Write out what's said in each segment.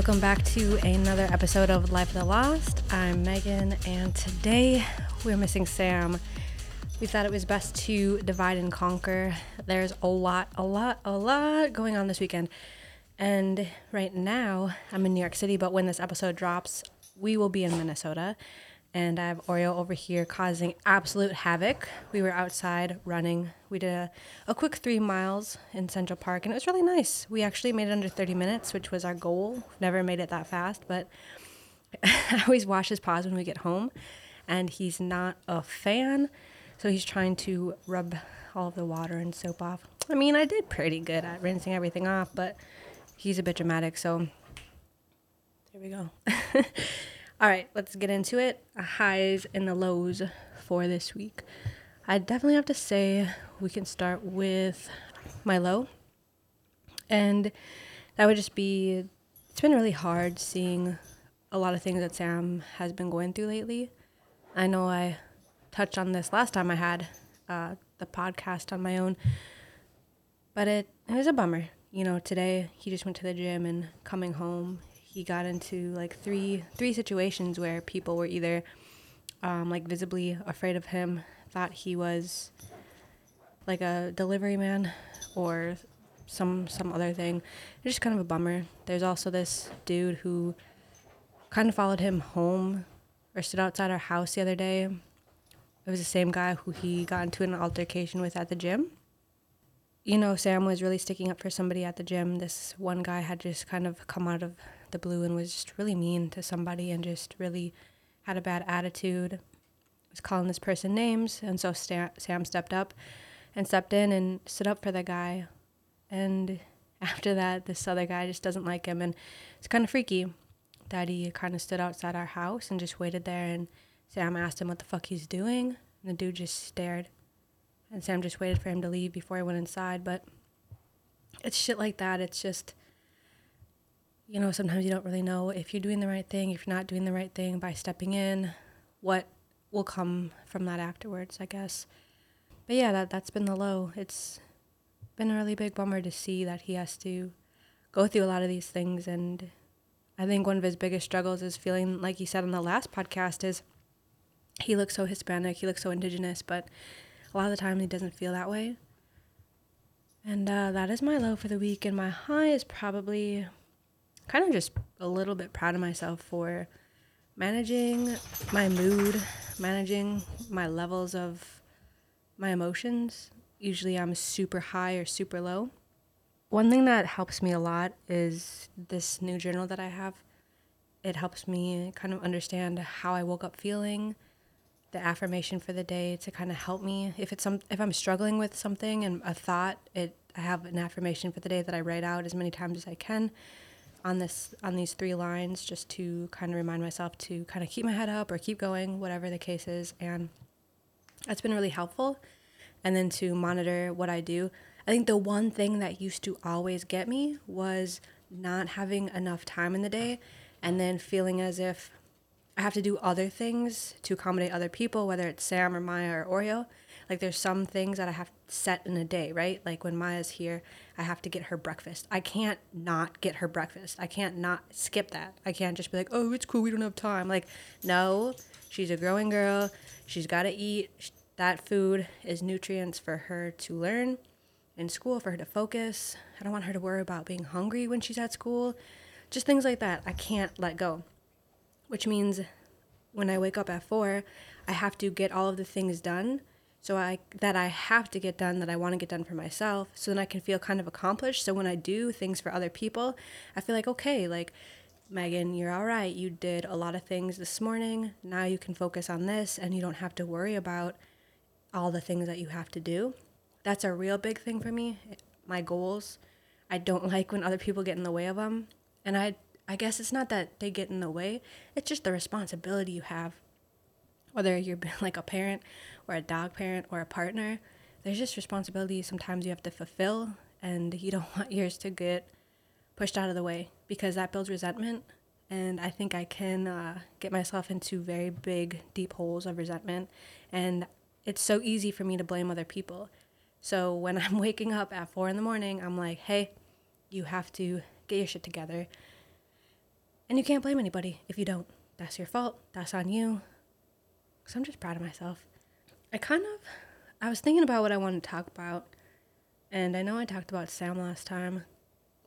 Welcome back to another episode of Life of the Lost. I'm Megan, and today we're missing Sam. We thought it was best to divide and conquer. There's a lot, a lot, a lot going on this weekend. And right now, I'm in New York City, but when this episode drops, we will be in Minnesota. And I have Oreo over here causing absolute havoc. We were outside running. We did a, a quick three miles in Central Park, and it was really nice. We actually made it under 30 minutes, which was our goal. Never made it that fast, but I always wash his paws when we get home, and he's not a fan. So he's trying to rub all of the water and soap off. I mean, I did pretty good at rinsing everything off, but he's a bit dramatic, so there we go. All right, let's get into it. Highs and the lows for this week. I definitely have to say we can start with my low. And that would just be it's been really hard seeing a lot of things that Sam has been going through lately. I know I touched on this last time I had uh, the podcast on my own, but it, it was a bummer. You know, today he just went to the gym and coming home, he got into like three three situations where people were either um, like visibly afraid of him, thought he was like a delivery man or some some other thing. It's just kind of a bummer. There's also this dude who kind of followed him home or stood outside our house the other day. It was the same guy who he got into an altercation with at the gym. You know, Sam was really sticking up for somebody at the gym. This one guy had just kind of come out of the blue and was just really mean to somebody and just really had a bad attitude. Was calling this person names, and so Sam stepped up and stepped in and stood up for the guy. And after that, this other guy just doesn't like him, and it's kind of freaky that he kind of stood outside our house and just waited there. And Sam asked him what the fuck he's doing, and the dude just stared. And Sam just waited for him to leave before he went inside. But it's shit like that. It's just you know, sometimes you don't really know if you're doing the right thing, if you're not doing the right thing by stepping in, what will come from that afterwards, I guess. But yeah, that that's been the low. It's been a really big bummer to see that he has to go through a lot of these things and I think one of his biggest struggles is feeling like he said on the last podcast is he looks so Hispanic, he looks so indigenous, but a lot of the time he doesn't feel that way. And uh, that is my low for the week, and my high is probably kind of just a little bit proud of myself for managing my mood, managing my levels of my emotions. Usually I'm super high or super low. One thing that helps me a lot is this new journal that I have. It helps me kind of understand how I woke up feeling, the affirmation for the day to kind of help me if it's some if I'm struggling with something and a thought, it I have an affirmation for the day that I write out as many times as I can on this on these three lines just to kind of remind myself to kind of keep my head up or keep going whatever the case is. And that's been really helpful. And then to monitor what I do. I think the one thing that used to always get me was not having enough time in the day and then feeling as if I have to do other things to accommodate other people whether it's Sam or Maya or Oreo like there's some things that I have set in a day, right? Like when Maya's here, I have to get her breakfast. I can't not get her breakfast. I can't not skip that. I can't just be like, "Oh, it's cool, we don't have time." Like, no, she's a growing girl. She's got to eat. That food is nutrients for her to learn in school, for her to focus. I don't want her to worry about being hungry when she's at school. Just things like that. I can't let go. Which means when I wake up at 4, I have to get all of the things done so I that I have to get done that I want to get done for myself so then I can feel kind of accomplished. So when I do things for other people I feel like okay like Megan you're all right. You did a lot of things this morning. Now you can focus on this and you don't have to worry about all the things that you have to do. That's a real big thing for me. My goals I don't like when other people get in the way of them and I I guess it's not that they get in the way. It's just the responsibility you have. Whether you're like a parent or a dog parent or a partner, there's just responsibilities sometimes you have to fulfill, and you don't want yours to get pushed out of the way because that builds resentment. And I think I can uh, get myself into very big, deep holes of resentment. And it's so easy for me to blame other people. So when I'm waking up at four in the morning, I'm like, hey, you have to get your shit together. And you can't blame anybody if you don't. That's your fault. That's on you. So I'm just proud of myself. I kind of, I was thinking about what I wanted to talk about. And I know I talked about Sam last time,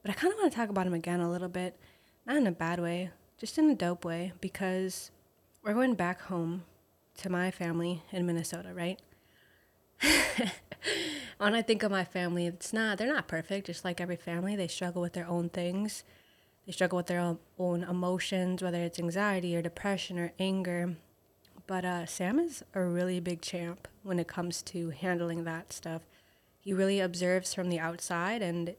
but I kind of want to talk about him again a little bit. Not in a bad way, just in a dope way, because we're going back home to my family in Minnesota, right? when I think of my family, it's not, they're not perfect, just like every family. They struggle with their own things. They struggle with their own emotions, whether it's anxiety or depression or anger. But uh, Sam is a really big champ when it comes to handling that stuff. He really observes from the outside and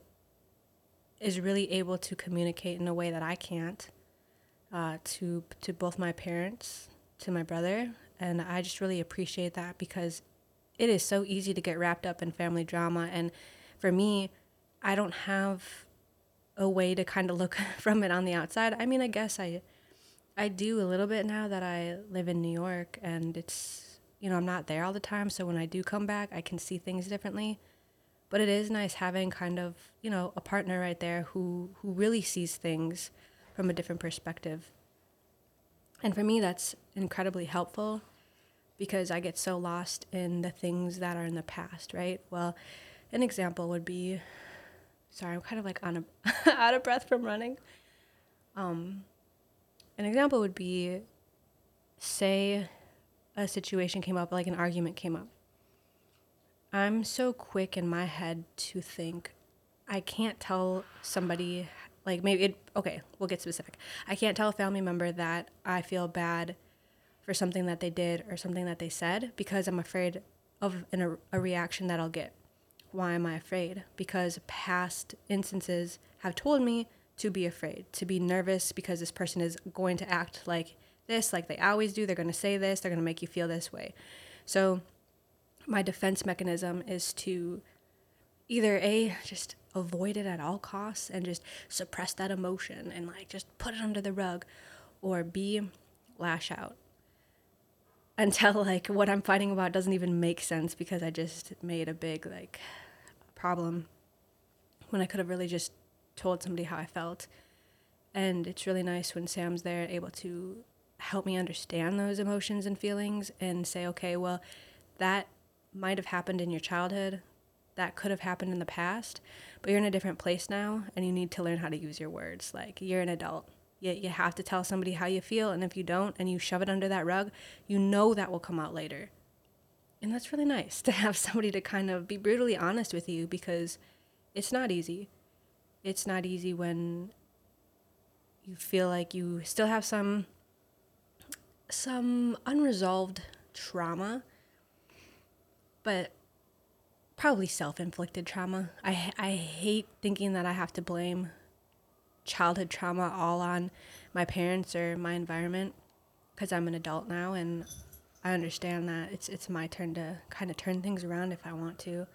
is really able to communicate in a way that I can't uh, to to both my parents, to my brother, and I just really appreciate that because it is so easy to get wrapped up in family drama. And for me, I don't have a way to kind of look from it on the outside. I mean, I guess I I do a little bit now that I live in New York and it's you know, I'm not there all the time, so when I do come back, I can see things differently. But it is nice having kind of, you know, a partner right there who who really sees things from a different perspective. And for me that's incredibly helpful because I get so lost in the things that are in the past, right? Well, an example would be sorry, I'm kind of like on a out of breath from running. Um, an example would be say a situation came up, like an argument came up. I'm so quick in my head to think I can't tell somebody like maybe it okay, we'll get specific. I can't tell a family member that I feel bad for something that they did or something that they said because I'm afraid of an, a, a reaction that I'll get. Why am I afraid? Because past instances have told me to be afraid, to be nervous because this person is going to act like this, like they always do. They're going to say this, they're going to make you feel this way. So, my defense mechanism is to either A, just avoid it at all costs and just suppress that emotion and like just put it under the rug, or B, lash out until like what I'm fighting about doesn't even make sense because I just made a big like problem when I could have really just told somebody how I felt. And it's really nice when Sam's there able to help me understand those emotions and feelings and say, okay, well, that might have happened in your childhood. That could have happened in the past, but you're in a different place now and you need to learn how to use your words. Like, you're an adult you, you have to tell somebody how you feel. And if you don't and you shove it under that rug, you know that will come out later. And that's really nice to have somebody to kind of be brutally honest with you because it's not easy. It's not easy when you feel like you still have some some unresolved trauma but probably self-inflicted trauma. I I hate thinking that I have to blame childhood trauma all on my parents or my environment because I'm an adult now and I understand that it's it's my turn to kind of turn things around if I want to.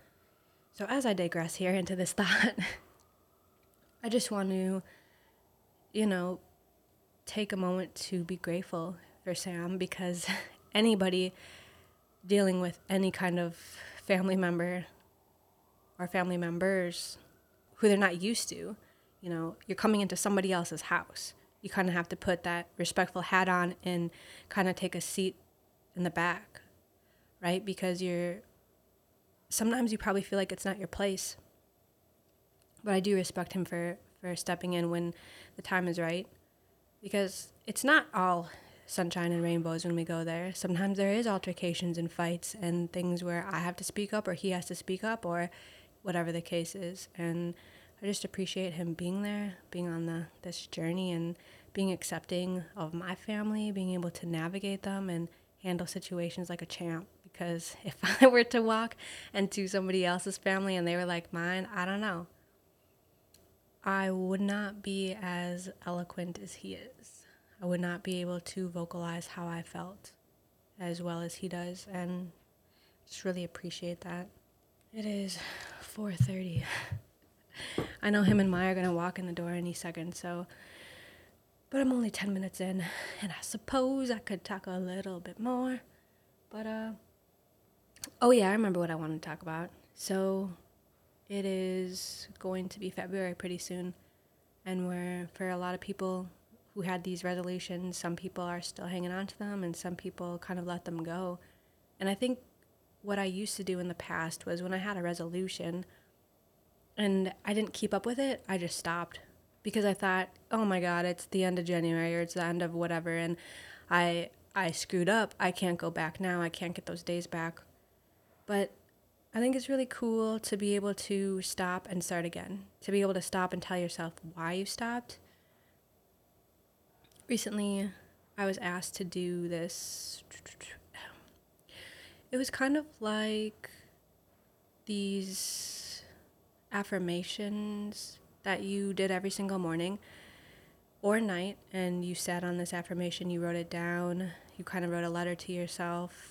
So as I digress here into this thought, I just want to you know take a moment to be grateful for Sam because anybody dealing with any kind of family member or family members who they're not used to you know, you're coming into somebody else's house. You kind of have to put that respectful hat on and kind of take a seat in the back, right? Because you're sometimes you probably feel like it's not your place. But I do respect him for for stepping in when the time is right because it's not all sunshine and rainbows when we go there. Sometimes there is altercations and fights and things where I have to speak up or he has to speak up or whatever the case is. And I just appreciate him being there, being on the this journey and being accepting of my family, being able to navigate them and handle situations like a champ. Because if I were to walk into somebody else's family and they were like mine, I don't know. I would not be as eloquent as he is. I would not be able to vocalize how I felt as well as he does and just really appreciate that. It is 4:30. I know him and Maya are gonna walk in the door any second, so. But I'm only 10 minutes in, and I suppose I could talk a little bit more. But, uh. Oh, yeah, I remember what I wanted to talk about. So, it is going to be February pretty soon. And we're, for a lot of people who had these resolutions. Some people are still hanging on to them, and some people kind of let them go. And I think what I used to do in the past was when I had a resolution and I didn't keep up with it, I just stopped because I thought, oh my God, it's the end of January or it's the end of whatever, and I I screwed up. I can't go back now. I can't get those days back. But I think it's really cool to be able to stop and start again. To be able to stop and tell yourself why you stopped. Recently, I was asked to do this. It was kind of like these affirmations that you did every single morning or night, and you sat on this affirmation, you wrote it down, you kind of wrote a letter to yourself,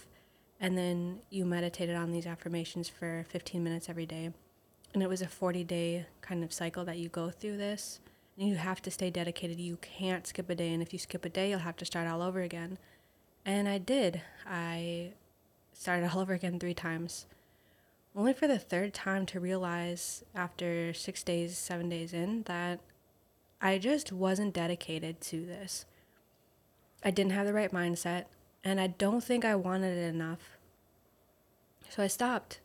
and then you meditated on these affirmations for 15 minutes every day. And it was a 40 day kind of cycle that you go through this. And you have to stay dedicated. You can't skip a day. And if you skip a day, you'll have to start all over again. And I did. I started all over again three times. Only for the third time to realize after six days, seven days in, that I just wasn't dedicated to this. I didn't have the right mindset, and I don't think I wanted it enough. So I stopped.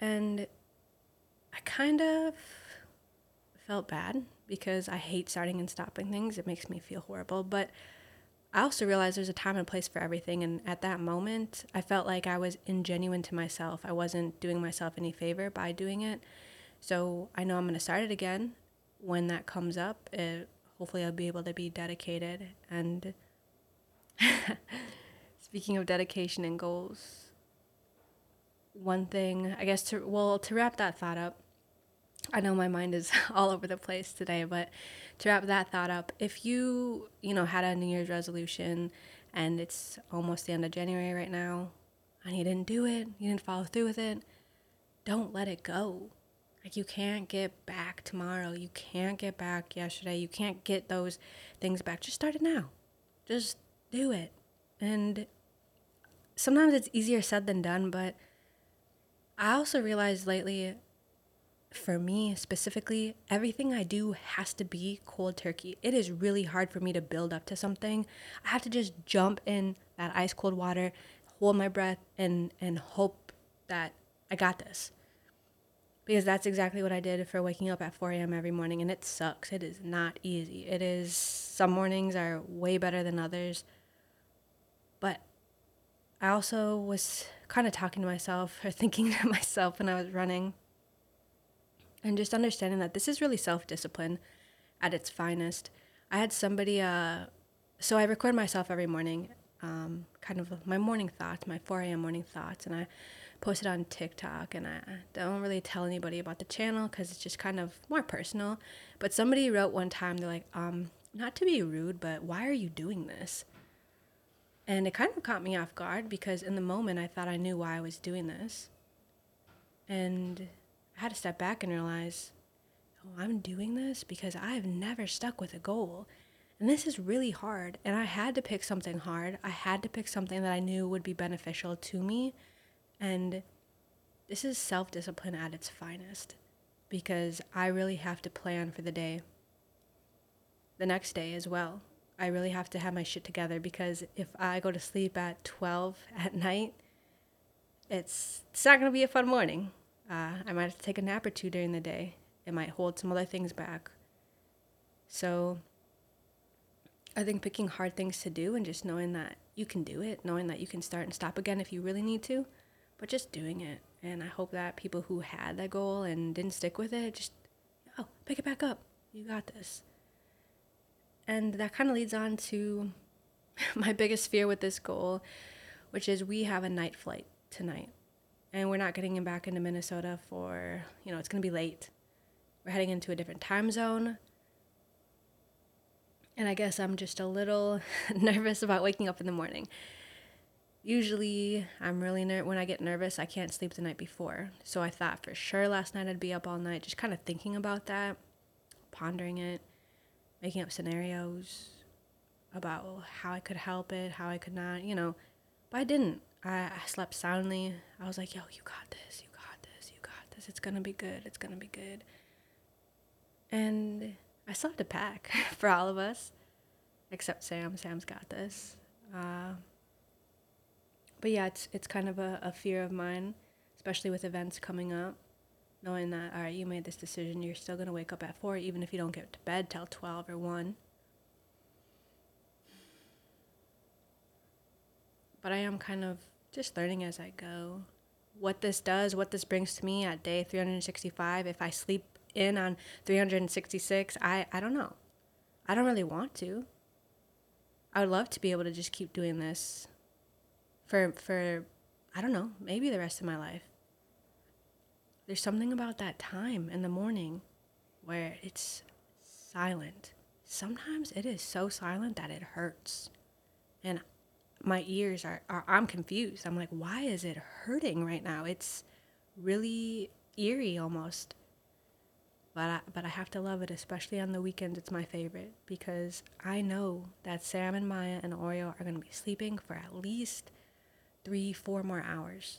And I kind of felt bad because I hate starting and stopping things. It makes me feel horrible. But I also realized there's a time and place for everything. And at that moment, I felt like I was ingenuine to myself. I wasn't doing myself any favor by doing it. So I know I'm going to start it again when that comes up. It, hopefully, I'll be able to be dedicated. And speaking of dedication and goals, one thing, I guess, to, well, to wrap that thought up, I know my mind is all over the place today, but to wrap that thought up, if you, you know, had a New Year's resolution and it's almost the end of January right now and you didn't do it, you didn't follow through with it, don't let it go. Like you can't get back tomorrow. You can't get back yesterday. You can't get those things back. Just start it now. Just do it. And sometimes it's easier said than done, but I also realized lately for me specifically, everything I do has to be cold turkey. It is really hard for me to build up to something. I have to just jump in that ice cold water, hold my breath, and and hope that I got this. Because that's exactly what I did for waking up at 4 a.m. every morning, and it sucks. It is not easy. It is, some mornings are way better than others. But I also was kind of talking to myself or thinking to myself when I was running and just understanding that this is really self discipline at its finest. I had somebody, uh, so I record myself every morning, um, kind of my morning thoughts, my 4 a.m. morning thoughts, and I post it on TikTok. And I don't really tell anybody about the channel because it's just kind of more personal. But somebody wrote one time, they're like, um, not to be rude, but why are you doing this? And it kind of caught me off guard because in the moment I thought I knew why I was doing this. And I had to step back and realize, oh, I'm doing this because I've never stuck with a goal. And this is really hard. And I had to pick something hard. I had to pick something that I knew would be beneficial to me. And this is self discipline at its finest because I really have to plan for the day, the next day as well. I really have to have my shit together because if I go to sleep at 12 at night, it's, it's not going to be a fun morning. Uh, I might have to take a nap or two during the day. It might hold some other things back. So I think picking hard things to do and just knowing that you can do it, knowing that you can start and stop again if you really need to, but just doing it. And I hope that people who had that goal and didn't stick with it just, oh, pick it back up. You got this. And that kind of leads on to my biggest fear with this goal, which is we have a night flight tonight and we're not getting him back into Minnesota for, you know, it's going to be late. We're heading into a different time zone. And I guess I'm just a little nervous about waking up in the morning. Usually, I'm really ner- when I get nervous, I can't sleep the night before. So I thought for sure last night I'd be up all night, just kind of thinking about that, pondering it, making up scenarios about how I could help it, how I could not, you know. But I didn't. I, I slept soundly. I was like, yo, you got this, you got this, you got this. It's gonna be good, it's gonna be good. And I still have to pack for all of us, except Sam. Sam's got this. Uh, but yeah, it's it's kind of a, a fear of mine, especially with events coming up, knowing that all right, you made this decision, you're still gonna wake up at four, even if you don't get to bed till twelve or one. But I am kind of just learning as I go. What this does, what this brings to me at day 365, if I sleep in on 366, I, I don't know. I don't really want to. I would love to be able to just keep doing this for for I don't know, maybe the rest of my life. There's something about that time in the morning where it's silent. Sometimes it is so silent that it hurts. And my ears are, are I'm confused. I'm like, why is it hurting right now? It's really eerie almost. But I, but I have to love it, especially on the weekends. It's my favorite because I know that Sam and Maya and Oreo are going to be sleeping for at least three, four more hours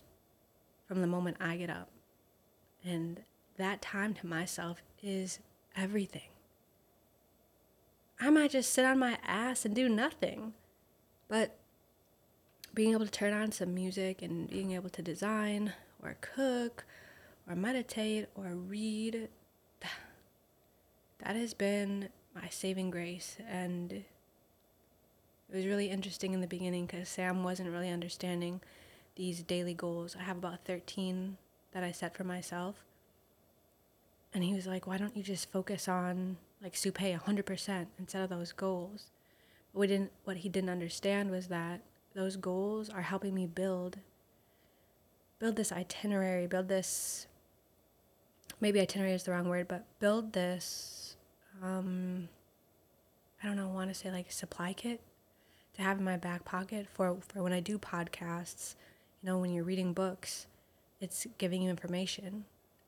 from the moment I get up. And that time to myself is everything. I might just sit on my ass and do nothing. But being able to turn on some music and being able to design or cook or meditate or read, that has been my saving grace. And it was really interesting in the beginning because Sam wasn't really understanding these daily goals. I have about 13 that I set for myself. And he was like, why don't you just focus on like Soupe 100% instead of those goals? But we didn't, what he didn't understand was that those goals are helping me build, build this itinerary, build this, maybe itinerary is the wrong word, but build this, um, I don't know, want to say like supply kit to have in my back pocket for, for when I do podcasts. You know, when you're reading books, it's giving you information.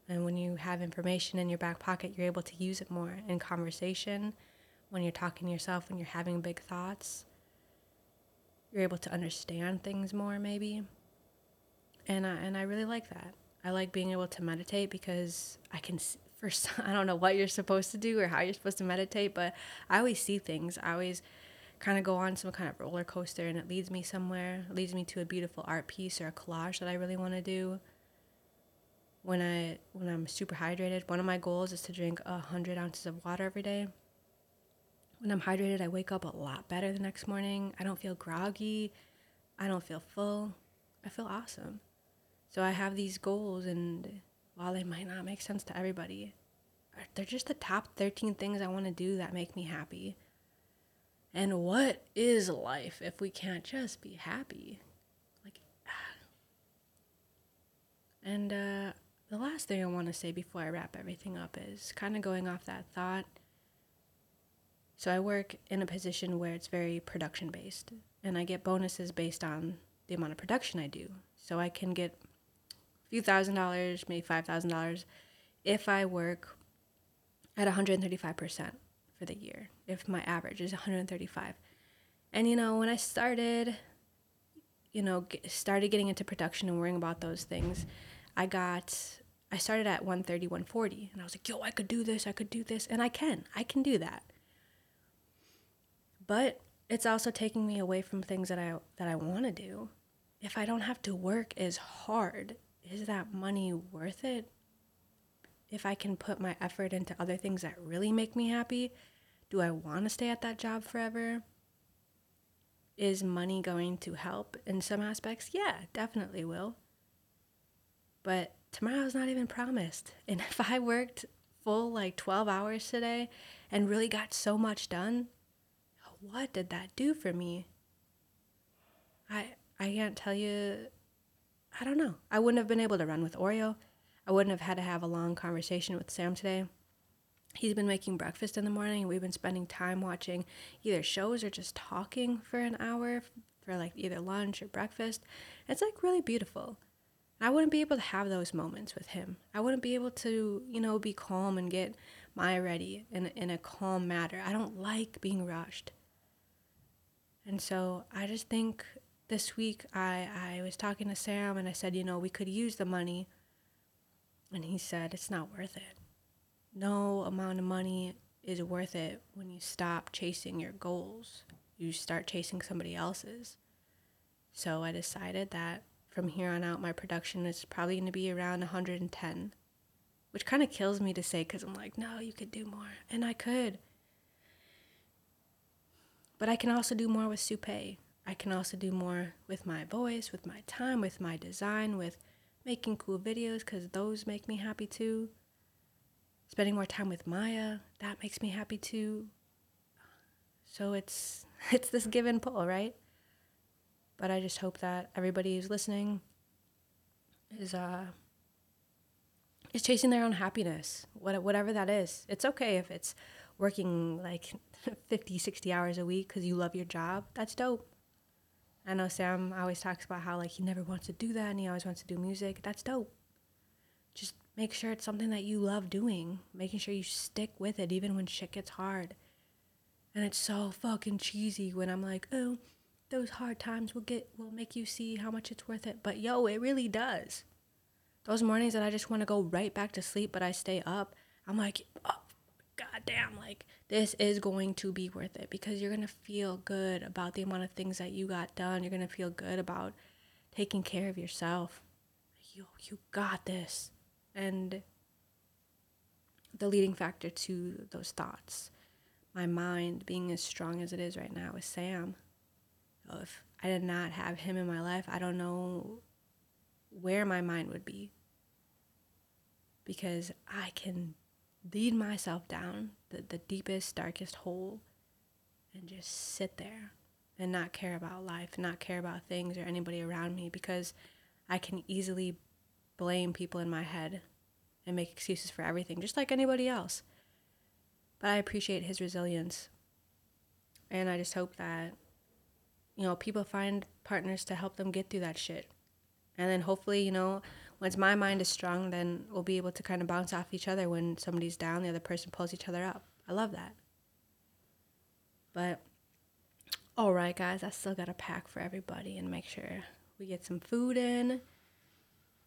And when you have information in your back pocket, you're able to use it more in conversation, when you're talking to yourself, when you're having big thoughts. You're able to understand things more, maybe. And I, and I really like that. I like being able to meditate because I can, first, I don't know what you're supposed to do or how you're supposed to meditate, but I always see things. I always kind of go on some kind of roller coaster and it leads me somewhere. It leads me to a beautiful art piece or a collage that I really want to do. When I when I'm super hydrated, one of my goals is to drink hundred ounces of water every day. When I'm hydrated, I wake up a lot better the next morning. I don't feel groggy. I don't feel full. I feel awesome. So I have these goals, and while they might not make sense to everybody, they're just the top 13 things I want to do that make me happy. And what is life if we can't just be happy? Like, and uh, the last thing I want to say before I wrap everything up is kind of going off that thought. So I work in a position where it's very production based, and I get bonuses based on the amount of production I do. So I can get a few thousand dollars, maybe five thousand dollars, if I work at 135% for the year if my average is 135. And you know, when I started, you know, started getting into production and worrying about those things, I got I started at 130, 140, and I was like, "Yo, I could do this. I could do this." And I can. I can do that. But it's also taking me away from things that I that I want to do. If I don't have to work as hard, is that money worth it? if I can put my effort into other things that really make me happy, do I want to stay at that job forever? Is money going to help in some aspects? Yeah, definitely will. But tomorrow's not even promised. And if I worked full like 12 hours today and really got so much done, what did that do for me? I I can't tell you I don't know. I wouldn't have been able to run with Oreo. I wouldn't have had to have a long conversation with Sam today. He's been making breakfast in the morning, we've been spending time watching either shows or just talking for an hour for like either lunch or breakfast. It's like really beautiful. I wouldn't be able to have those moments with him. I wouldn't be able to, you know, be calm and get my ready in, in a calm manner. I don't like being rushed. And so I just think this week I, I was talking to Sam and I said, you know, we could use the money and he said, It's not worth it. No amount of money is worth it when you stop chasing your goals. You start chasing somebody else's. So I decided that from here on out, my production is probably going to be around 110, which kind of kills me to say because I'm like, no, you could do more. And I could. But I can also do more with Soupe. I can also do more with my voice, with my time, with my design, with making cool videos because those make me happy too. Spending more time with Maya, that makes me happy too. So it's it's this give and pull, right? But I just hope that everybody who's listening is uh is chasing their own happiness, whatever that is. It's okay if it's working like 50, 60 hours a week because you love your job. That's dope. I know Sam always talks about how like he never wants to do that and he always wants to do music. That's dope. Just make sure it's something that you love doing, making sure you stick with it even when shit gets hard. And it's so fucking cheesy when I'm like, "Oh, those hard times will get will make you see how much it's worth it." But yo, it really does. Those mornings that I just want to go right back to sleep but I stay up, I'm like, "Oh, god damn, like this is going to be worth it because you're going to feel good about the amount of things that you got done. You're going to feel good about taking care of yourself. Yo, you got this. And the leading factor to those thoughts, my mind being as strong as it is right now is Sam. I did not have him in my life, I don't know where my mind would be. Because I can lead myself down the, the deepest, darkest hole and just sit there and not care about life, not care about things or anybody around me because I can easily blame people in my head and make excuses for everything, just like anybody else. But I appreciate his resilience. And I just hope that, you know, people find partners to help them get through that shit. And then hopefully, you know, once my mind is strong, then we'll be able to kind of bounce off each other when somebody's down, the other person pulls each other up. I love that. But all right, guys, I still got to pack for everybody and make sure we get some food in.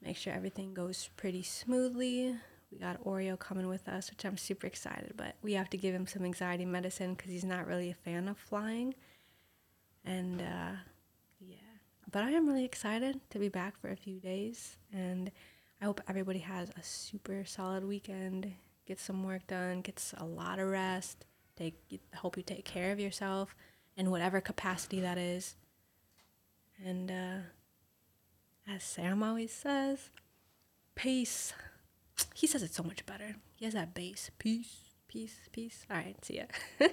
Make sure everything goes pretty smoothly. We got Oreo coming with us, which I'm super excited, but we have to give him some anxiety medicine because he's not really a fan of flying. And uh, yeah, but I am really excited to be back for a few days, and I hope everybody has a super solid weekend get some work done, gets a lot of rest. Take hope you take care of yourself in whatever capacity that is. And uh, as Sam always says, peace. He says it so much better. He has that bass. Peace, peace, peace. All right, see ya.